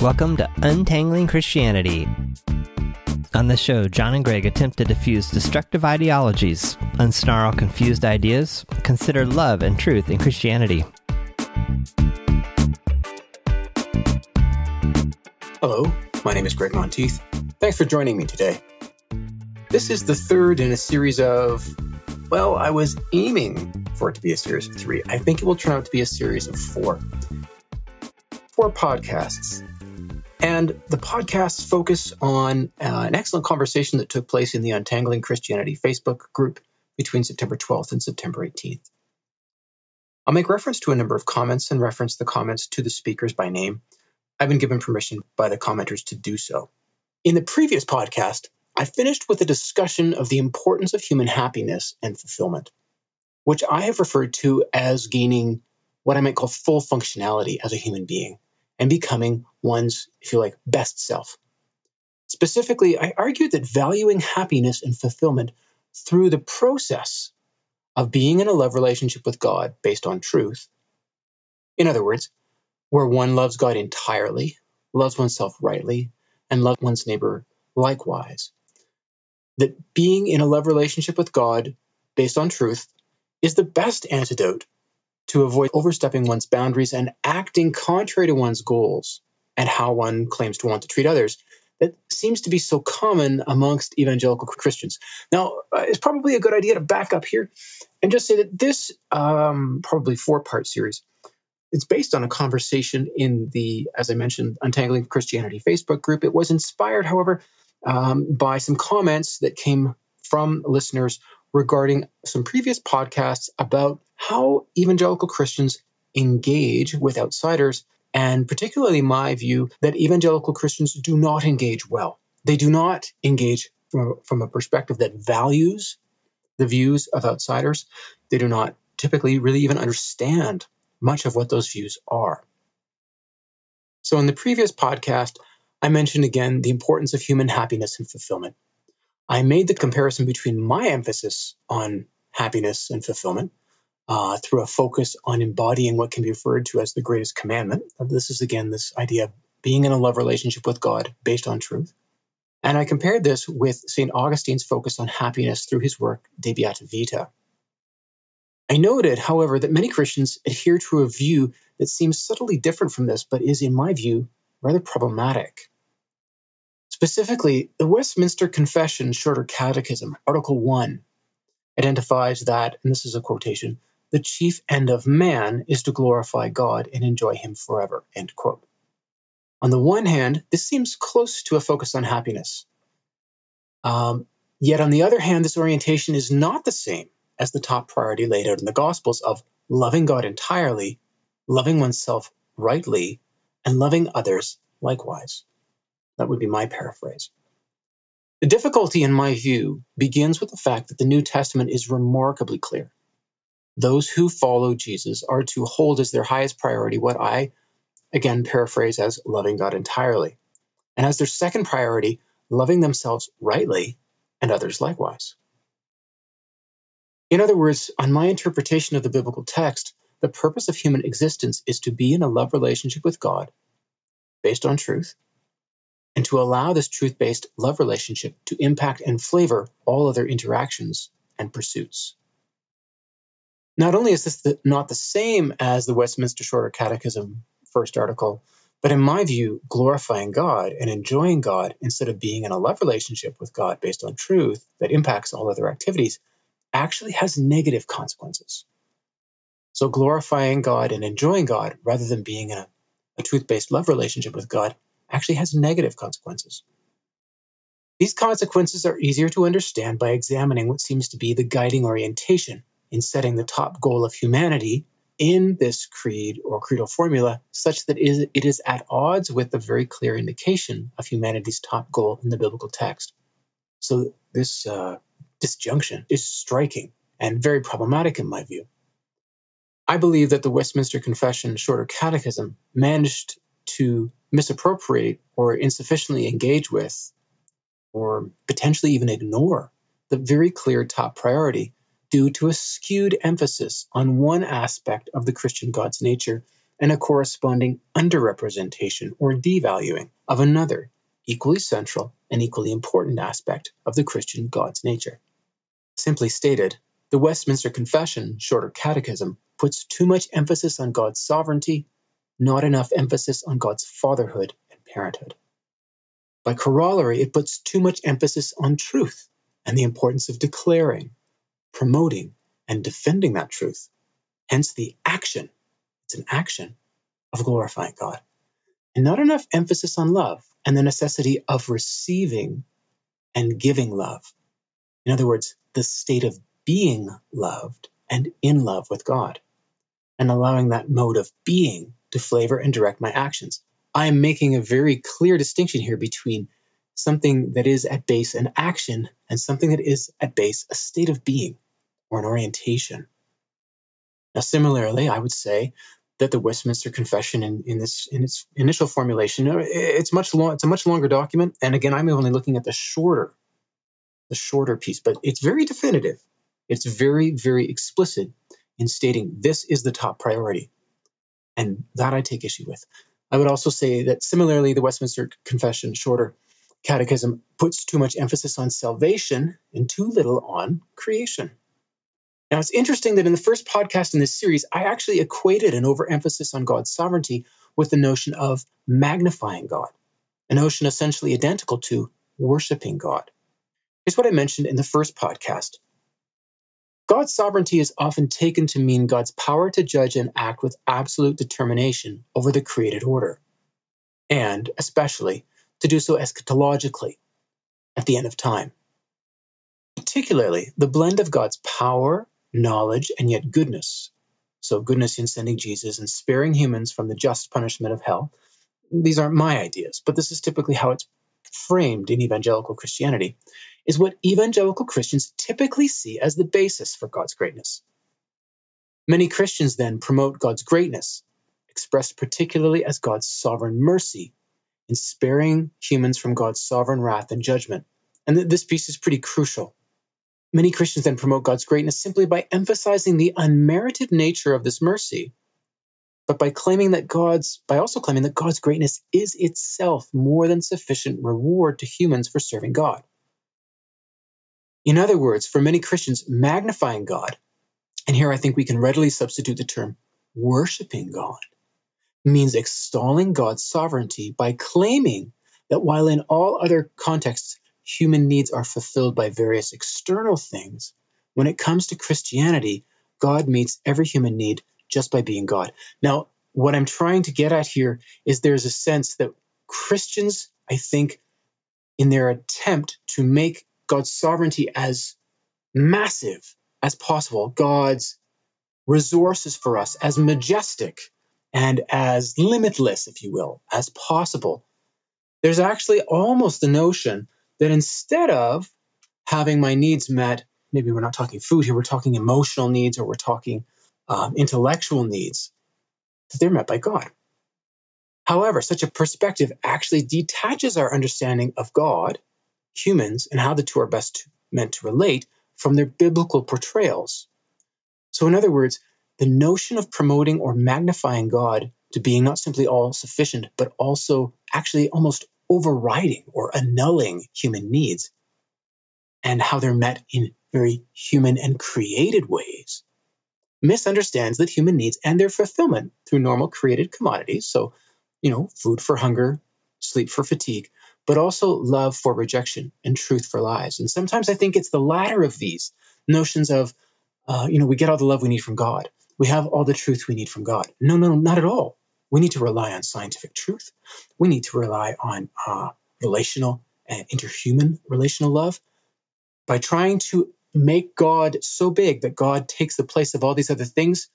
Welcome to Untangling Christianity. On this show, John and Gregg attempt to diffuse destructive ideologies, unsnarl confused ideas, consider love and truth in Christianity. Hello, my name is Gregg Monteith. Thanks for joining me today. This is the third in a series of, well, I was aiming for it to be a series of three. I think it will turn out to be a series of four. Four podcasts and the podcasts focus on uh, an excellent conversation that took place in the Untangling Christianity Facebook group between September 12th and September 18th. I'll make reference to a number of comments and reference the comments to the speakers by name. I've been given permission by the commenters to do so. In the previous podcast, I finished with a discussion of the importance of human happiness and fulfillment, which I have referred to as gaining what I might call full functionality as a human being and becoming one's, if you like, best self. Specifically, I argued that valuing happiness and fulfillment through the process of being in a love relationship with God based on truth, in other words, where one loves God entirely, loves oneself rightly, and loves one's neighbor likewise, that being in a love relationship with God based on truth is the best antidote to avoid overstepping one's boundaries and acting contrary to one's goals and how one claims to want to treat others that seems to be so common amongst evangelical Christians. Now, uh, it's probably a good idea to back up here and just say that this um, probably four part series it's based on a conversation in the, as I mentioned, Untangling Christianity Facebook group. It was inspired, however, um, by some comments that came from listeners regarding some previous podcasts about how evangelical Christians engage with outsiders, and particularly my view that evangelical Christians do not engage well. They do not engage from, from a perspective that values the views of outsiders. They do not typically really even understand much of what those views are. So, in the previous podcast, I mentioned again the importance of human happiness and fulfillment. I made the comparison between my emphasis on happiness and fulfillment uh, through a focus on embodying what can be referred to as the greatest commandment. This is again this idea of being in a love relationship with God based on truth. And I compared this with St. Augustine's focus on happiness through his work De Beata Vita. I noted, however, that many Christians adhere to a view that seems subtly different from this, but is, in my view, rather problematic. Specifically, the Westminster Confession Shorter Catechism, Article 1, identifies that, and this is a quotation, the chief end of man is to glorify God and enjoy Him forever. End quote. On the one hand, this seems close to a focus on happiness. Um, yet on the other hand, this orientation is not the same as the top priority laid out in the Gospels of loving God entirely, loving oneself rightly, and loving others likewise. That would be my paraphrase. The difficulty, in my view, begins with the fact that the New Testament is remarkably clear. Those who follow Jesus are to hold as their highest priority what I, again, paraphrase as loving God entirely, and as their second priority, loving themselves rightly and others likewise. In other words, on my interpretation of the biblical text, the purpose of human existence is to be in a love relationship with God based on truth and to allow this truth based love relationship to impact and flavor all other interactions and pursuits. Not only is this the, not the same as the Westminster Shorter Catechism first article, but in my view, glorifying God and enjoying God instead of being in a love relationship with God based on truth that impacts all other activities actually has negative consequences. So, glorifying God and enjoying God rather than being in a, a truth based love relationship with God actually has negative consequences. These consequences are easier to understand by examining what seems to be the guiding orientation in setting the top goal of humanity in this creed or creedal formula, such that it is at odds with the very clear indication of humanity's top goal in the biblical text. So, this uh, disjunction is striking and very problematic in my view. I believe that the Westminster Confession Shorter Catechism managed to misappropriate or insufficiently engage with, or potentially even ignore, the very clear top priority due to a skewed emphasis on one aspect of the Christian God's nature and a corresponding underrepresentation or devaluing of another equally central and equally important aspect of the Christian God's nature. Simply stated, the Westminster Confession, shorter catechism, puts too much emphasis on God's sovereignty, not enough emphasis on God's fatherhood and parenthood. By corollary, it puts too much emphasis on truth and the importance of declaring, promoting, and defending that truth. Hence the action, it's an action of glorifying God. And not enough emphasis on love and the necessity of receiving and giving love. In other words, the state of being loved and in love with God, and allowing that mode of being to flavor and direct my actions. I am making a very clear distinction here between something that is at base an action and something that is at base a state of being or an orientation. Now, similarly, I would say that the Westminster Confession, in, in this in its initial formulation, it's much long, it's a much longer document, and again, I'm only looking at the shorter, the shorter piece, but it's very definitive. It's very, very explicit in stating this is the top priority, and that I take issue with. I would also say that similarly, the Westminster Confession, shorter catechism, puts too much emphasis on salvation and too little on creation. Now, it's interesting that in the first podcast in this series, I actually equated an overemphasis on God's sovereignty with the notion of magnifying God, a notion essentially identical to worshiping God. Here's what I mentioned in the first podcast God's sovereignty is often taken to mean God's power to judge and act with absolute determination over the created order, and especially to do so eschatologically at the end of time. Particularly, the blend of God's power knowledge, and yet goodness. So, goodness in sending Jesus and sparing humans from the just punishment of hell. These aren't my ideas, but this is typically how it's framed in evangelical Christianity, is what evangelical Christians typically see as the basis for God's greatness. Many Christians then promote God's greatness, expressed particularly as God's sovereign mercy in sparing humans from God's sovereign wrath and judgment. And this piece is pretty crucial Many Christians then promote God's greatness simply by emphasizing the unmerited nature of this mercy, but by claiming that God's by also claiming that God's greatness is itself more than sufficient reward to humans for serving God. In other words, for many Christians, magnifying God, and here I think we can readily substitute the term worshiping God, means extolling God's sovereignty by claiming that while in all other contexts human needs are fulfilled by various external things, when it comes to Christianity, God meets every human need just by being God. Now, what I'm trying to get at here is there's a sense that Christians, I think, in their attempt to make God's sovereignty as massive as possible, God's resources for us as majestic and as limitless, if you will, as possible, there's actually almost the notion that instead of having my needs met, maybe we're not talking food here, we're talking emotional needs or we're talking um, intellectual needs, that they're met by God. However, such a perspective actually detaches our understanding of God, humans, and how the two are best meant to relate from their biblical portrayals. So, in other words, the notion of promoting or magnifying God to being not simply all sufficient, but also actually almost overriding or annulling human needs and how they're met in very human and created ways misunderstands that human needs and their fulfillment through normal created commodities so you know food for hunger sleep for fatigue but also love for rejection and truth for lies and sometimes i think it's the latter of these notions of uh, you know we get all the love we need from god we have all the truth we need from god no no not at all we need to rely on scientific truth. We need to rely on uh, relational and interhuman relational love. By trying to make God so big that God takes the place of all these other things,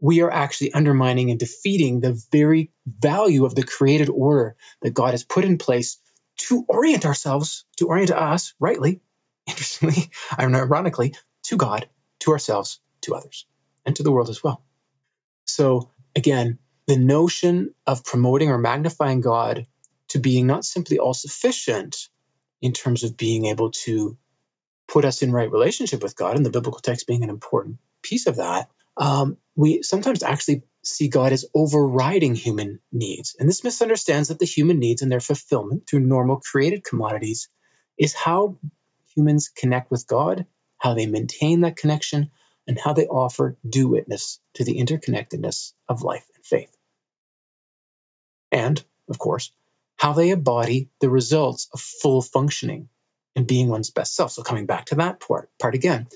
we are actually undermining and defeating the very value of the created order that God has put in place to orient ourselves, to orient us rightly, interestingly, ironically, to God, to ourselves, to others, and to the world as well. So, again, the notion of promoting or magnifying God to being not simply all sufficient in terms of being able to put us in right relationship with God, and the biblical text being an important piece of that, um, we sometimes actually see God as overriding human needs. And this misunderstands that the human needs and their fulfillment through normal created commodities is how humans connect with God, how they maintain that connection, and how they offer due witness to the interconnectedness of life and faith. And, of course, how they embody the results of full functioning and being one's best self. So, coming back to that part, part again,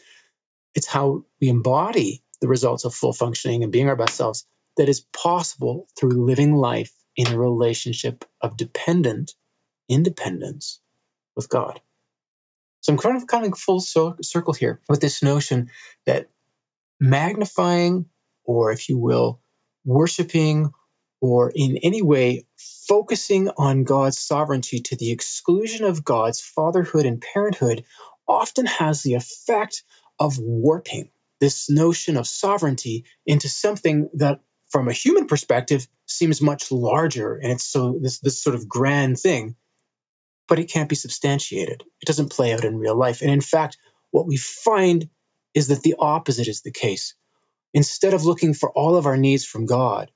it's how we embody the results of full functioning and being our best selves that is possible through living life in a relationship of dependent independence with God. So I'm kind of coming full circle here with this notion that magnifying, or if you will, worshiping, or in any way focusing on God's sovereignty to the exclusion of God's fatherhood and parenthood often has the effect of warping this notion of sovereignty into something that from a human perspective seems much larger and it's so this this sort of grand thing but it can't be substantiated. It doesn't play out in real life. And in fact what we find is that the opposite is the case. Instead of looking for all of our needs from god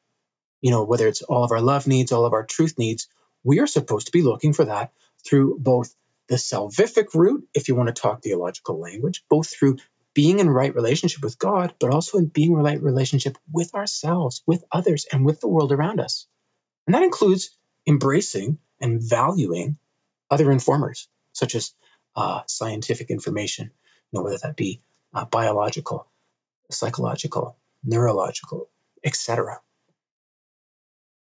you know whether it's all of our love needs all of our truth needs we are supposed to be looking for that through both the salvific route if you want to talk theological language both through being in right relationship with God, but also in being in right relationship with ourselves, with others, and with the world around us. And that includes embracing and valuing other informers, such as uh, scientific information, you know, whether that be uh, biological, psychological, neurological, etc.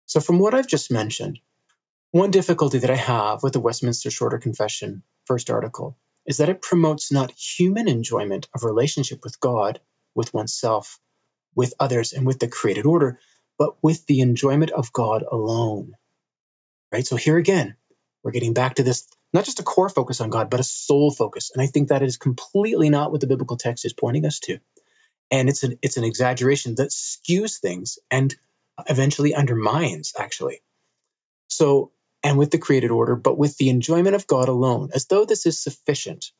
So, from what I've just mentioned, one difficulty that I have with the Westminster Shorter Confession first article is that it promotes not human enjoyment of relationship with God, with oneself, with others, and with the created order, but with the enjoyment of God alone. Right? So here again, we're getting back to this not just a core focus on God, but a sole focus. And I think that is completely not what the biblical text is pointing us to. And it's an it's an exaggeration that skews things and eventually undermines actually. So and with the created order, but with the enjoyment of God alone, as though this is sufficient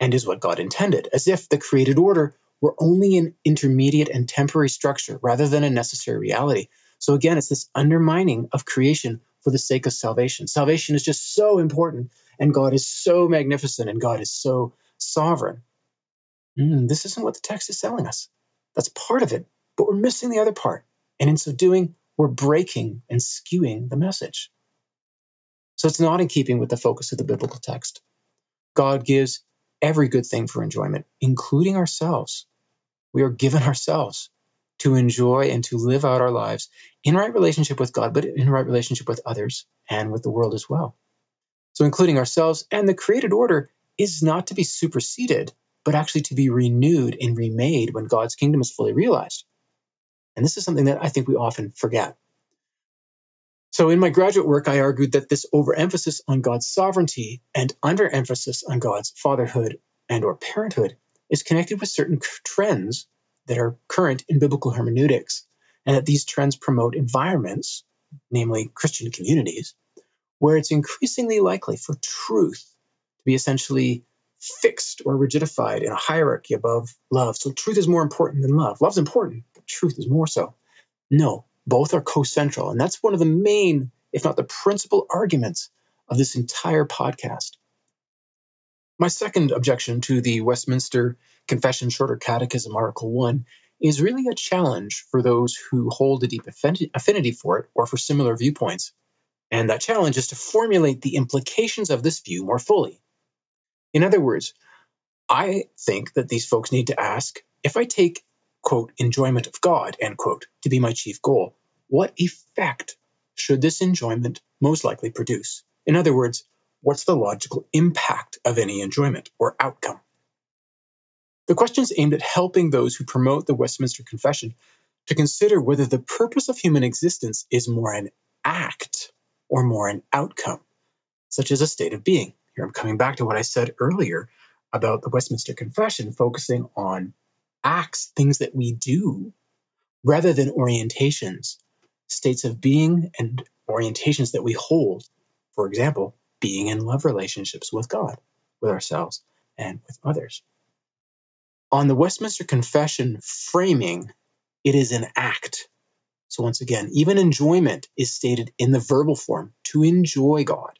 and is what God intended, as if the created order were only an intermediate and temporary structure rather than a necessary reality. So again, it's this undermining of creation for the sake of salvation. Salvation is just so important, and God is so magnificent, and God is so sovereign. Mm, this isn't what the text is telling us. That's part of it, but we're missing the other part. And in so doing, we're breaking and skewing the message. So it's not in keeping with the focus of the biblical text. God gives every good thing for enjoyment, including ourselves. We are given ourselves to enjoy and to live out our lives in right relationship with God, but in right relationship with others and with the world as well. So, including ourselves and the created order is not to be superseded, but actually to be renewed and remade when God's kingdom is fully realized. And this is something that I think we often forget. So in my graduate work, I argued that this overemphasis on God's sovereignty and underemphasis on God's fatherhood and or parenthood is connected with certain trends that are current in biblical hermeneutics, and that these trends promote environments, namely Christian communities, where it's increasingly likely for truth to be essentially fixed or rigidified in a hierarchy above love. So truth is more important than love. Love's important, but truth is more so. No, both are co-central. And that's one of the main, if not the principal arguments of this entire podcast. My second objection to the Westminster Confession Shorter Catechism, Article 1, is really a challenge for those who hold a deep affinity for it or for similar viewpoints. And that challenge is to formulate the implications of this view more fully. In other words, I think that these folks need to ask if I take, quote, enjoyment of God, end quote, to be my chief goal, what effect should this enjoyment most likely produce? In other words, what's the logical impact of any enjoyment or outcome? The question is aimed at helping those who promote the Westminster Confession to consider whether the purpose of human existence is more an act or more an outcome, such as a state of being. Here I'm coming back to what I said earlier about the Westminster Confession, focusing on acts, things that we do, rather than orientations states of being and orientations that we hold. For example, being in love relationships with God, with ourselves, and with others. On the Westminster Confession framing, it is an act. So once again, even enjoyment is stated in the verbal form to enjoy God.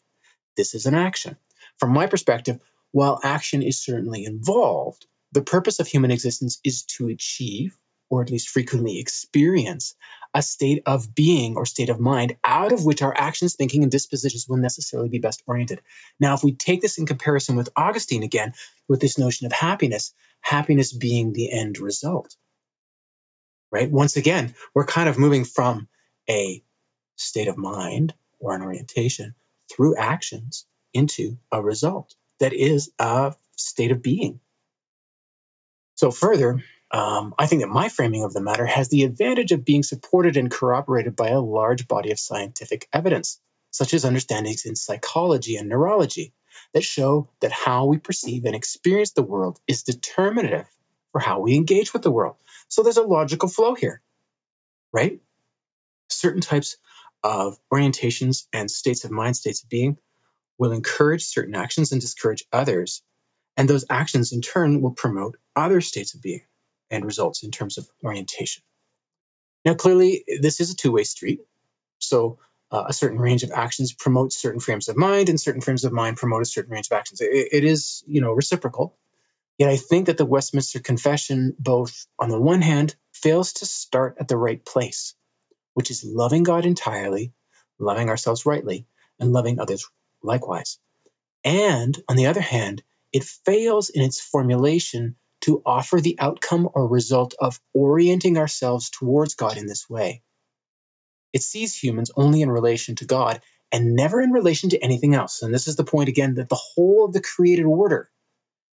This is an action. From my perspective, while action is certainly involved, the purpose of human existence is to achieve, or at least frequently experience, a state of being or state of mind out of which our actions, thinking, and dispositions will necessarily be best oriented. Now, if we take this in comparison with Augustine again, with this notion of happiness, happiness being the end result, right? Once again, we're kind of moving from a state of mind or an orientation through actions into a result that is a state of being. So, further, um, I think that my framing of the matter has the advantage of being supported and corroborated by a large body of scientific evidence, such as understandings in psychology and neurology, that show that how we perceive and experience the world is determinative for how we engage with the world. So there's a logical flow here, right? Certain types of orientations and states of mind, states of being, will encourage certain actions and discourage others. And those actions in turn will promote other states of being and results in terms of orientation. Now, clearly, this is a two way street. So, uh, a certain range of actions promotes certain frames of mind, and certain frames of mind promote a certain range of actions. it, it is, you know, reciprocal. Yet I think that the Westminster Confession, both on the one hand, fails to start at the right place, which is loving God entirely, loving ourselves rightly, and loving others likewise. And on the other hand, it fails in its formulation to offer the outcome or result of orienting ourselves towards God in this way. It sees humans only in relation to God and never in relation to anything else. And this is the point again that the whole of the created order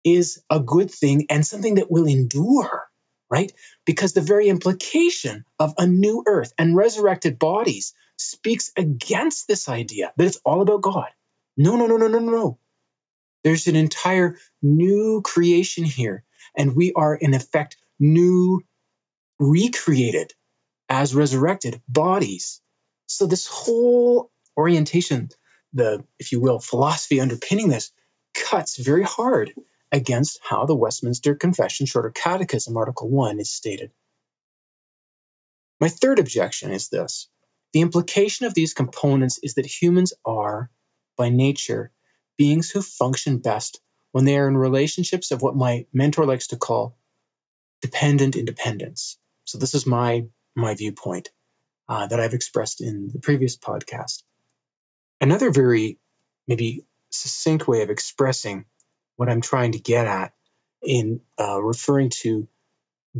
is a good thing and something that will endure, right? Because the very implication of a new earth and resurrected bodies speaks against this idea that it's all about God. No, no, no, no, no, no. There's an entire new creation here and we are in effect new, recreated as resurrected bodies. So this whole orientation, the, if you will, philosophy underpinning this cuts very hard against how the Westminster Confession, Shorter Catechism, Article 1 is stated. My third objection is this. The implication of these components is that humans are, by nature, beings who function best when they are in relationships of what my mentor likes to call dependent independence. So this is my my viewpoint uh, that I've expressed in the previous podcast. Another very maybe succinct way of expressing what I'm trying to get at in uh, referring to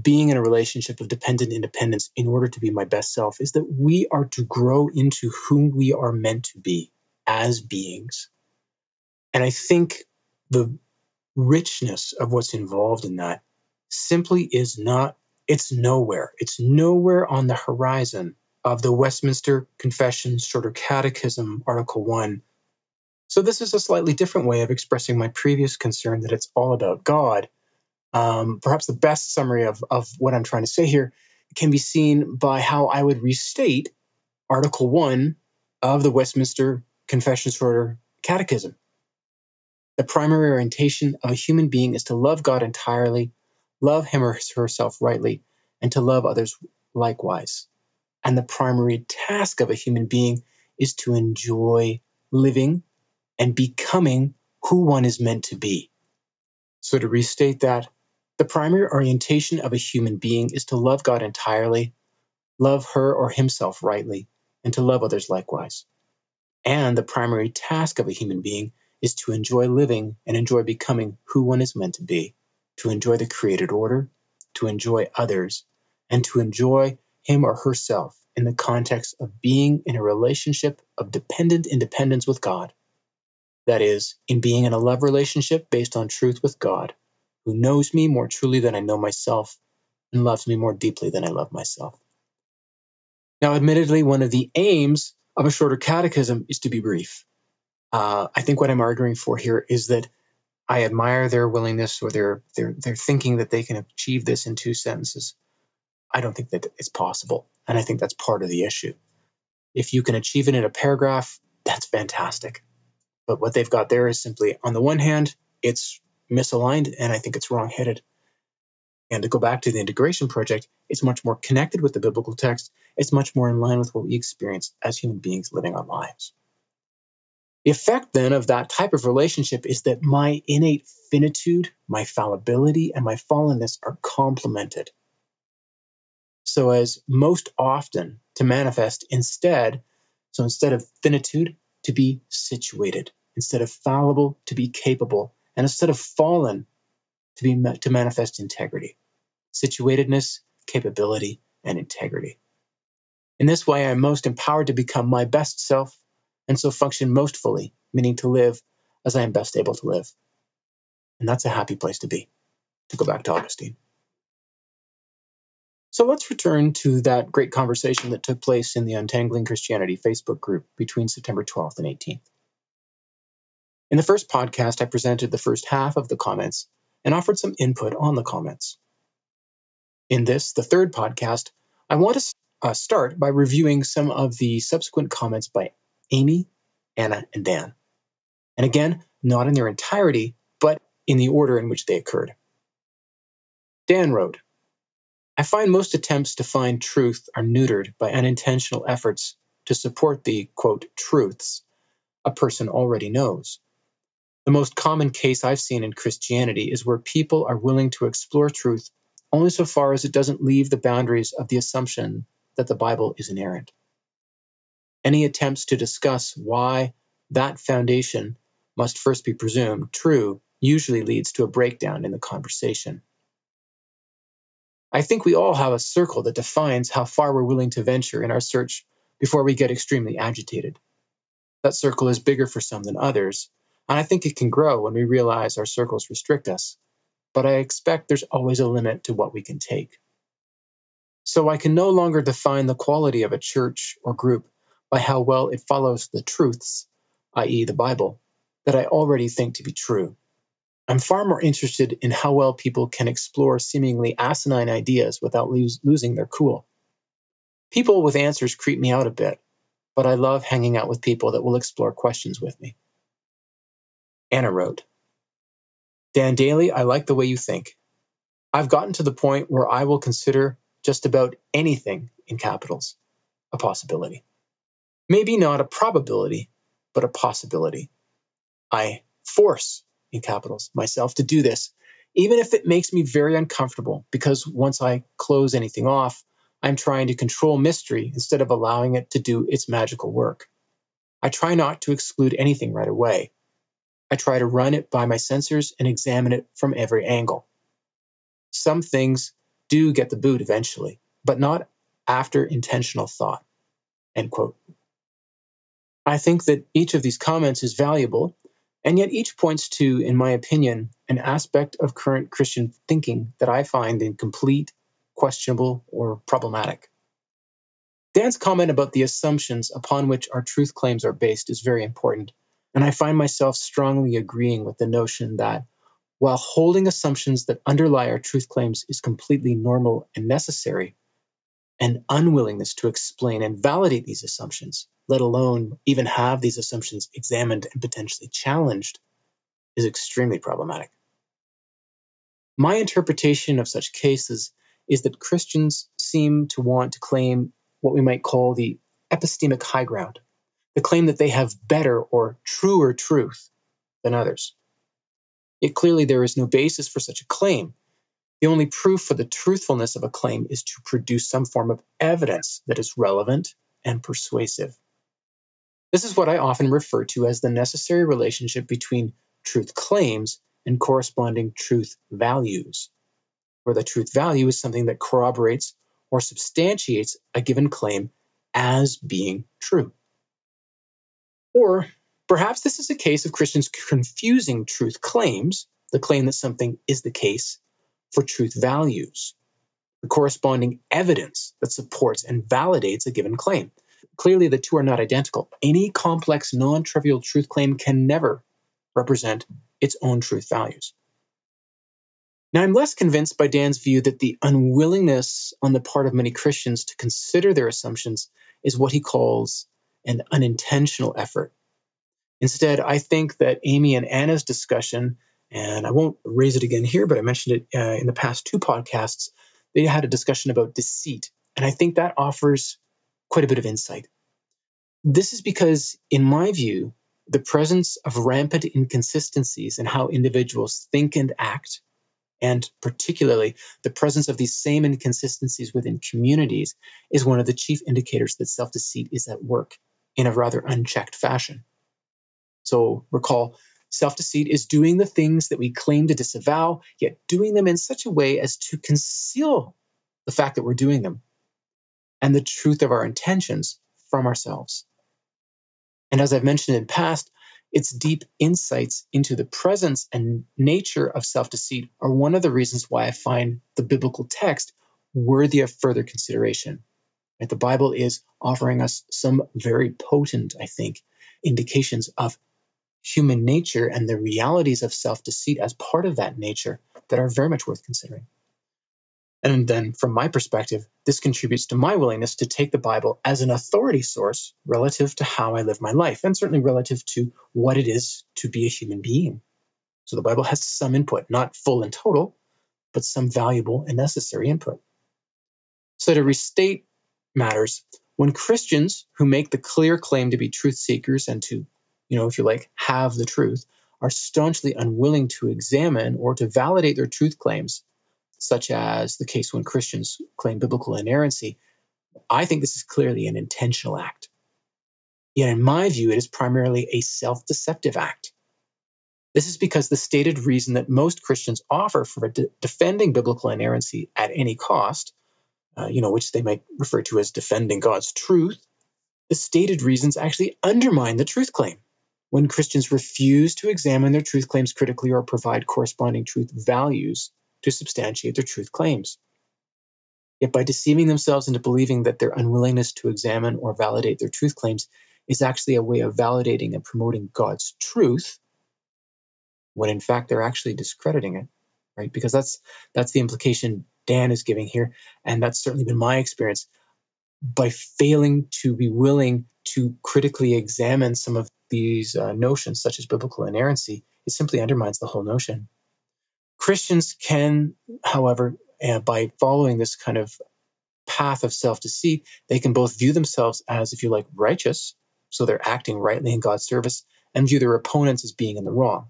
being in a relationship of dependent independence in order to be my best self is that we are to grow into whom we are meant to be as beings. And I think the richness of what's involved in that simply is not, it's nowhere. It's nowhere on the horizon of the Westminster Confession, Shorter Catechism, Article 1. So, this is a slightly different way of expressing my previous concern that it's all about God. Um, perhaps the best summary of, of what I'm trying to say here can be seen by how I would restate Article 1 of the Westminster Confession, Shorter Catechism. The primary orientation of a human being is to love God entirely, love him or herself rightly, and to love others likewise. And the primary task of a human being is to enjoy living and becoming who one is meant to be. So, to restate that, the primary orientation of a human being is to love God entirely, love her or himself rightly, and to love others likewise. And the primary task of a human being is to enjoy living and enjoy becoming who one is meant to be, to enjoy the created order, to enjoy others, and to enjoy him or herself in the context of being in a relationship of dependent independence with God. That is, in being in a love relationship based on truth with God, who knows me more truly than I know myself and loves me more deeply than I love myself. Now, admittedly, one of the aims of a shorter catechism is to be brief. Uh, I think what I'm arguing for here is that I admire their willingness or their their their thinking that they can achieve this in two sentences. I don't think that it's possible, and I think that's part of the issue. If you can achieve it in a paragraph, that's fantastic. But what they've got there is simply, on the one hand, it's misaligned, and I think it's wrong-headed. And to go back to the integration project, it's much more connected with the biblical text. It's much more in line with what we experience as human beings living our lives. The effect then of that type of relationship is that my innate finitude, my fallibility, and my fallenness are complemented. So as most often to manifest instead, so instead of finitude, to be situated, instead of fallible, to be capable, and instead of fallen, to be to manifest integrity, situatedness, capability, and integrity. In this way, I am most empowered to become my best self and so function most fully, meaning to live as I am best able to live. And that's a happy place to be, to go back to Augustine. So let's return to that great conversation that took place in the Untangling Christianity Facebook group between September 12th and 18th. In the first podcast, I presented the first half of the comments and offered some input on the comments. In this, the third podcast, I want to uh, start by reviewing some of the subsequent comments by Amy, Anna, and Dan. And again, not in their entirety, but in the order in which they occurred. Dan wrote, I find most attempts to find truth are neutered by unintentional efforts to support the, quote, truths a person already knows. The most common case I've seen in Christianity is where people are willing to explore truth only so far as it doesn't leave the boundaries of the assumption that the Bible is inerrant. Any attempts to discuss why that foundation must first be presumed true usually leads to a breakdown in the conversation. I think we all have a circle that defines how far we're willing to venture in our search before we get extremely agitated. That circle is bigger for some than others, and I think it can grow when we realize our circles restrict us. But I expect there's always a limit to what we can take. So I can no longer define the quality of a church or group by how well it follows the truths, i.e., the Bible, that I already think to be true. I'm far more interested in how well people can explore seemingly asinine ideas without lose, losing their cool. People with answers creep me out a bit, but I love hanging out with people that will explore questions with me. Anna wrote, Dan Daly, I like the way you think. I've gotten to the point where I will consider just about anything in capitals a possibility. Maybe not a probability, but a possibility. I force, in capitals, myself to do this, even if it makes me very uncomfortable, because once I close anything off, I'm trying to control mystery instead of allowing it to do its magical work. I try not to exclude anything right away. I try to run it by my sensors and examine it from every angle. Some things do get the boot eventually, but not after intentional thought. End quote. I think that each of these comments is valuable, and yet each points to, in my opinion, an aspect of current Christian thinking that I find incomplete, questionable, or problematic. Dan's comment about the assumptions upon which our truth claims are based is very important, and I find myself strongly agreeing with the notion that while holding assumptions that underlie our truth claims is completely normal and necessary, an unwillingness to explain and validate these assumptions, let alone even have these assumptions examined and potentially challenged, is extremely problematic. My interpretation of such cases is that Christians seem to want to claim what we might call the epistemic high ground, the claim that they have better or truer truth than others. Yet clearly there is no basis for such a claim the only proof for the truthfulness of a claim is to produce some form of evidence that is relevant and persuasive. This is what I often refer to as the necessary relationship between truth claims and corresponding truth values, where the truth value is something that corroborates or substantiates a given claim as being true. Or perhaps this is a case of Christians confusing truth claims, the claim that something is the case, for truth values, the corresponding evidence that supports and validates a given claim. Clearly, the two are not identical. Any complex, non trivial truth claim can never represent its own truth values. Now, I'm less convinced by Dan's view that the unwillingness on the part of many Christians to consider their assumptions is what he calls an unintentional effort. Instead, I think that Amy and Anna's discussion And I won't raise it again here, but I mentioned it uh, in the past two podcasts. They had a discussion about deceit. And I think that offers quite a bit of insight. This is because, in my view, the presence of rampant inconsistencies in how individuals think and act, and particularly the presence of these same inconsistencies within communities, is one of the chief indicators that self deceit is at work in a rather unchecked fashion. So recall, self deceit is doing the things that we claim to disavow, yet doing them in such a way as to conceal the fact that we're doing them and the truth of our intentions from ourselves. And as I've mentioned in past, its deep insights into the presence and nature of self deceit are one of the reasons why I find the biblical text worthy of further consideration. The Bible is offering us some very potent, I think, indications of human nature and the realities of self deceit as part of that nature that are very much worth considering. And then, from my perspective, this contributes to my willingness to take the Bible as an authority source relative to how I live my life, and certainly relative to what it is to be a human being. So the Bible has some input, not full and total, but some valuable and necessary input. So to restate matters, when Christians who make the clear claim to be truth seekers and to, you know, if you like, have the truth, are staunchly unwilling to examine or to validate their truth claims, such as the case when Christians claim biblical inerrancy, I think this is clearly an intentional act. Yet, in my view, it is primarily a self deceptive act. This is because the stated reason that most Christians offer for de- defending biblical inerrancy at any cost, uh, you know, which they might refer to as defending God's truth, the stated reasons actually undermine the truth claim. When Christians refuse to examine their truth claims critically or provide corresponding truth values, to substantiate their truth claims. Yet by deceiving themselves into believing that their unwillingness to examine or validate their truth claims is actually a way of validating and promoting God's truth, when in fact they're actually discrediting it, right? Because that's that's the implication Dan is giving here, and that's certainly been my experience. By failing to be willing to critically examine some of these uh, notions, such as biblical inerrancy, it simply undermines the whole notion. Christians can, however, uh, by following this kind of path of self deceit, they can both view themselves as, if you like, righteous, so they're acting rightly in God's service, and view their opponents as being in the wrong.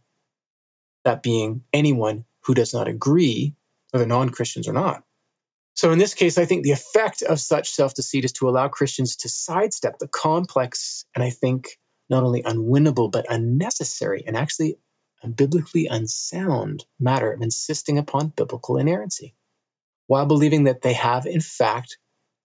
That being anyone who does not agree, whether non Christians or not. So in this case, I think the effect of such self deceit is to allow Christians to sidestep the complex and I think not only unwinnable, but unnecessary and actually biblically unsound matter of insisting upon biblical inerrancy, while believing that they have, in fact,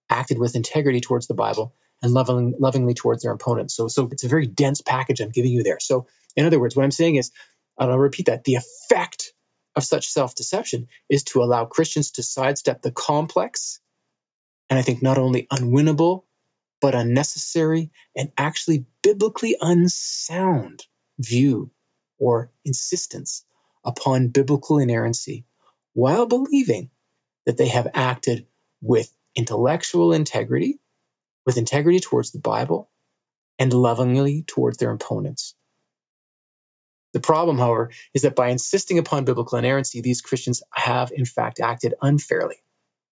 acted with integrity towards the Bible and loving, lovingly towards their opponents. So, so it's a very dense package I'm giving you there. So, in other words, what I'm saying is, and I'll repeat that the effect of such self deception is to allow Christians to sidestep the complex and I think not only unwinnable, but unnecessary and actually biblically unsound view or insistence upon biblical inerrancy while believing that they have acted with intellectual integrity, with integrity towards the Bible, and lovingly towards their opponents. The problem, however, is that by insisting upon biblical inerrancy, these Christians have in fact acted unfairly.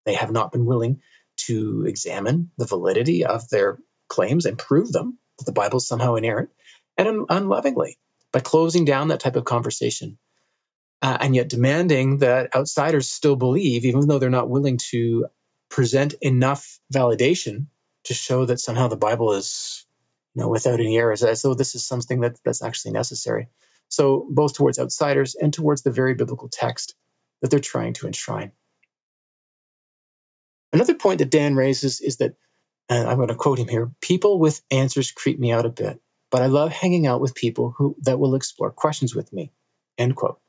They have not been willing to examine the validity of their claims and prove them that the Bible is somehow inerrant, and unlovingly by closing down that type of conversation uh, and yet demanding that outsiders still believe, even though they're not willing to present enough validation to show that somehow the Bible is, you know, without any errors, as though this is something that, that's actually necessary. So both towards outsiders and towards the very biblical text that they're trying to enshrine. Another point that Dan raises is that, and I'm going to quote him here: "People with answers creep me out a bit but I love hanging out with people who that will explore questions with me. End quote.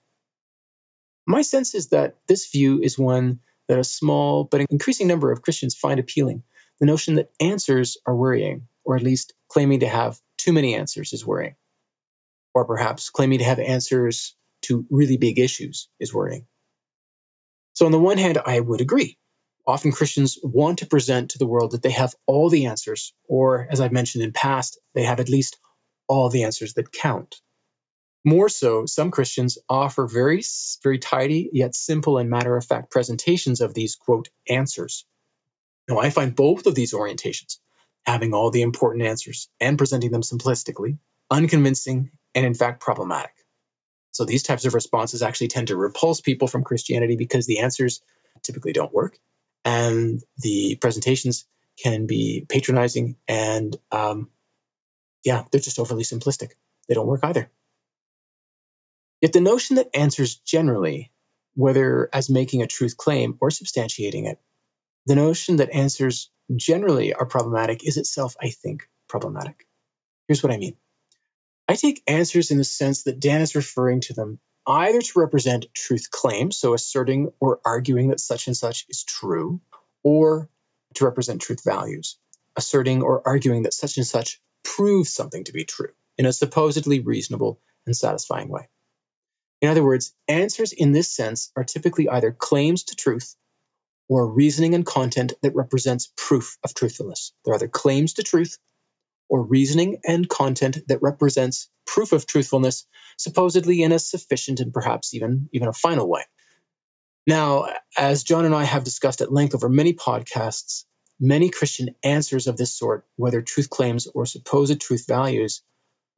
My sense is that this view is one that a small but increasing number of Christians find appealing. The notion that answers are worrying, or at least claiming to have too many answers is worrying. Or perhaps claiming to have answers to really big issues is worrying. So, on the one hand, I would agree. Often Christians want to present to the world that they have all the answers, or as I've mentioned in past, they have at least all the answers that count. More so, some Christians offer very, very tidy yet simple and matter of fact presentations of these, quote, answers. Now, I find both of these orientations, having all the important answers and presenting them simplistically, unconvincing, and in fact problematic. So these types of responses actually tend to repulse people from Christianity because the answers typically don't work, and the presentations can be patronizing and, um, yeah, they're just overly simplistic. They don't work either. Yet the notion that answers generally, whether as making a truth claim or substantiating it, the notion that answers generally are problematic is itself, I think, problematic. Here's what I mean. I take answers in the sense that Dan is referring to them either to represent truth claims, so asserting or arguing that such and such is true, or to represent truth values, asserting or arguing that such and such proves something to be true in a supposedly reasonable and satisfying way. In other words, answers in this sense are typically either claims to truth or reasoning and content that represents proof of truthfulness. They're either claims to truth or reasoning and content that represents proof of truthfulness, supposedly in a sufficient and perhaps even, even a final way. Now, as John and I have discussed at length over many podcasts, many Christian answers of this sort, whether truth claims or supposed truth values,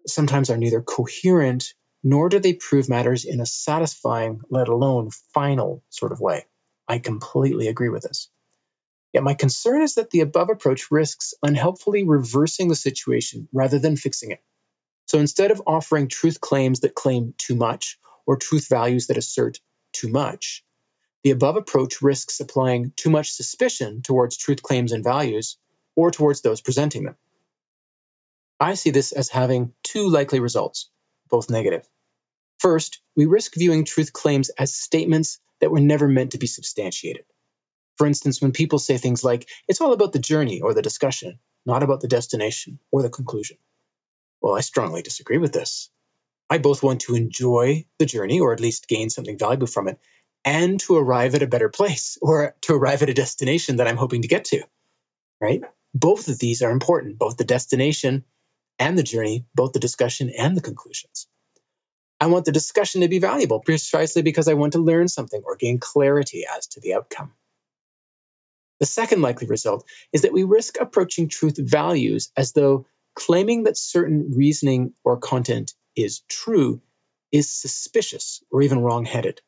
sometimes are neither coherent nor do they prove matters in a satisfying, let alone final sort of way. I completely agree with this. Yet my concern is that the above approach risks unhelpfully reversing the situation rather than fixing it. So instead of offering truth claims that claim too much or truth values that assert too much, the above approach risks applying too much suspicion towards truth claims and values or towards those presenting them. I see this as having two likely results, both negative. First, we risk viewing truth claims as statements that were never meant to be substantiated. For instance, when people say things like, it's all about the journey or the discussion, not about the destination or the conclusion. Well, I strongly disagree with this. I both want to enjoy the journey or at least gain something valuable from it and to arrive at a better place or to arrive at a destination that I'm hoping to get to, right? Both of these are important, both the destination and the journey, both the discussion and the conclusions. I want the discussion to be valuable precisely because I want to learn something or gain clarity as to the outcome. The second likely result is that we risk approaching truth values as though claiming that certain reasoning or content is true is suspicious or even wrong headed.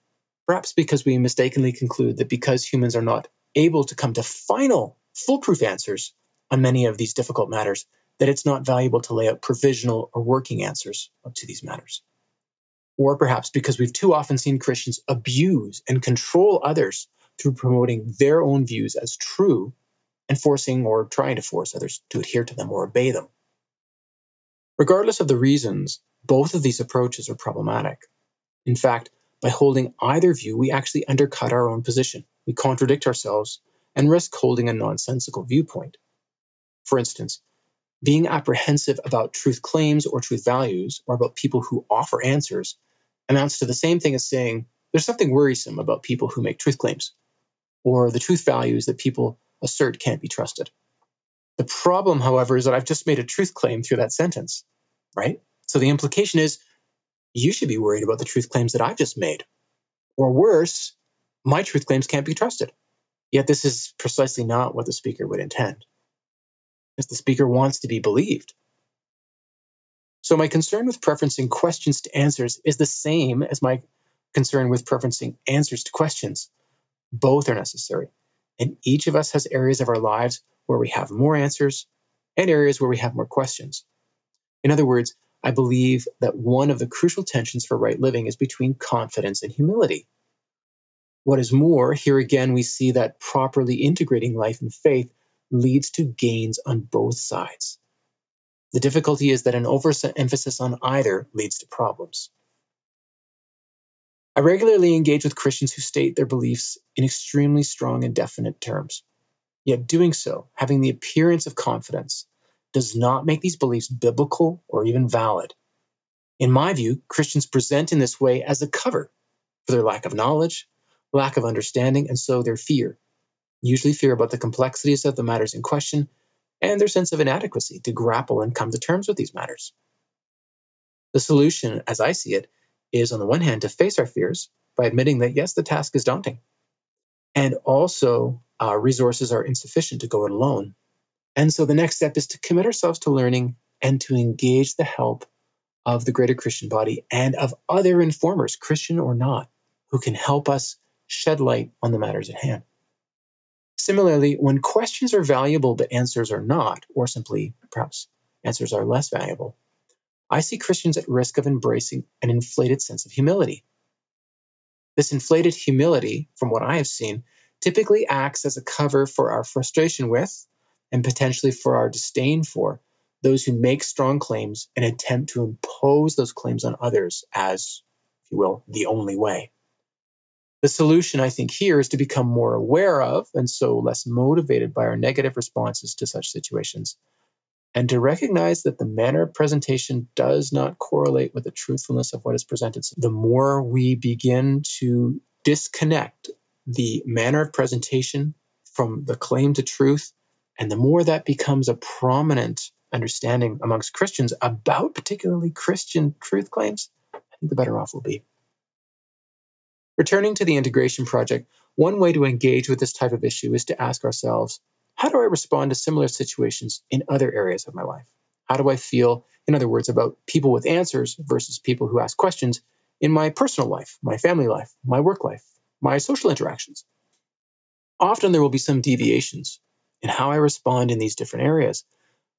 Perhaps because we mistakenly conclude that because humans are not able to come to final, foolproof answers on many of these difficult matters, that it's not valuable to lay out provisional or working answers to these matters or perhaps because we've too often seen Christians abuse and control others through promoting their own views as true and forcing or trying to force others to adhere to them or obey them. Regardless of the reasons, both of these approaches are problematic. In fact, by holding either view, we actually undercut our own position. We contradict ourselves and risk holding a nonsensical viewpoint. For instance, being apprehensive about truth claims or truth values, or about people who offer answers, amounts to the same thing as saying there's something worrisome about people who make truth claims or the truth values that people assert can't be trusted. The problem, however, is that I've just made a truth claim through that sentence, right? So the implication is you should be worried about the truth claims that I've just made. Or worse, my truth claims can't be trusted. Yet this is precisely not what the speaker would intend. Because the speaker wants to be believed. So my concern with preferencing questions to answers is the same as my concern with preferencing answers to questions. Both are necessary. And each of us has areas of our lives where we have more answers and areas where we have more questions. In other words, I believe that one of the crucial tensions for right living is between confidence and humility. What is more, here again, we see that properly integrating life and faith leads to gains on both sides. The difficulty is that an overemphasis on either leads to problems. I regularly engage with Christians who state their beliefs in extremely strong and definite terms. Yet doing so, having the appearance of confidence, does not make these beliefs biblical or even valid. In my view, Christians present in this way as a cover for their lack of knowledge, lack of understanding, and so their fear. Usually fear about the complexities of the matters in question and their sense of inadequacy to grapple and come to terms with these matters. The solution, as I see it, is on the one hand to face our fears by admitting that yes, the task is daunting, and also our resources are insufficient to go it alone. And so the next step is to commit ourselves to learning and to engage the help of the greater Christian body and of other informers, Christian or not, who can help us shed light on the matters at hand. Similarly, when questions are valuable but answers are not, or simply perhaps answers are less valuable, I see Christians at risk of embracing an inflated sense of humility. This inflated humility, from what I have seen, typically acts as a cover for our frustration with, and potentially for our disdain for, those who make strong claims and attempt to impose those claims on others as, if you will, the only way. The solution, I think, here is to become more aware of and so less motivated by our negative responses to such situations, and to recognize that the manner of presentation does not correlate with the truthfulness of what is presented. So the more we begin to disconnect the manner of presentation from the claim to truth, and the more that becomes a prominent understanding amongst Christians about particularly Christian truth claims, I think the better off we'll be. Returning to the integration project, one way to engage with this type of issue is to ask ourselves how do I respond to similar situations in other areas of my life? How do I feel, in other words, about people with answers versus people who ask questions in my personal life, my family life, my work life, my social interactions? Often there will be some deviations in how I respond in these different areas,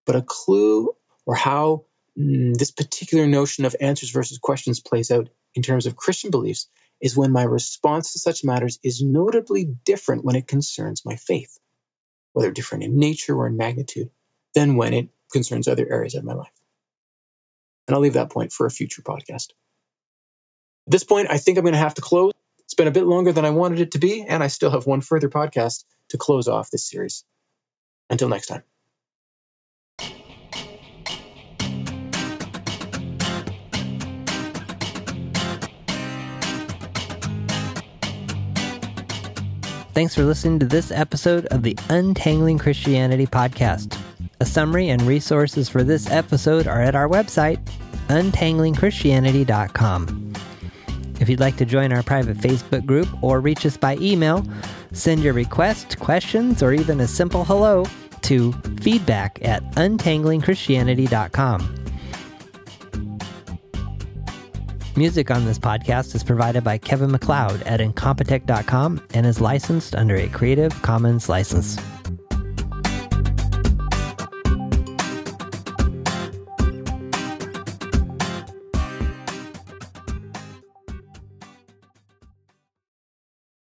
but a clue or how mm, this particular notion of answers versus questions plays out in terms of Christian beliefs is when my response to such matters is notably different when it concerns my faith, whether different in nature or in magnitude, than when it concerns other areas of my life. And I'll leave that point for a future podcast. At this point, I think I'm going to have to close. It's been a bit longer than I wanted it to be, and I still have one further podcast to close off this series. Until next time. Thanks for listening to this episode of the Untangling Christianity podcast. A summary and resources for this episode are at our website, untanglingchristianity.com. If you'd like to join our private Facebook group or reach us by email, send your request, questions, or even a simple hello to feedback at untanglingchristianity.com. Music on this podcast is provided by Kevin MacLeod at Incompetech.com and is licensed under a Creative Commons license.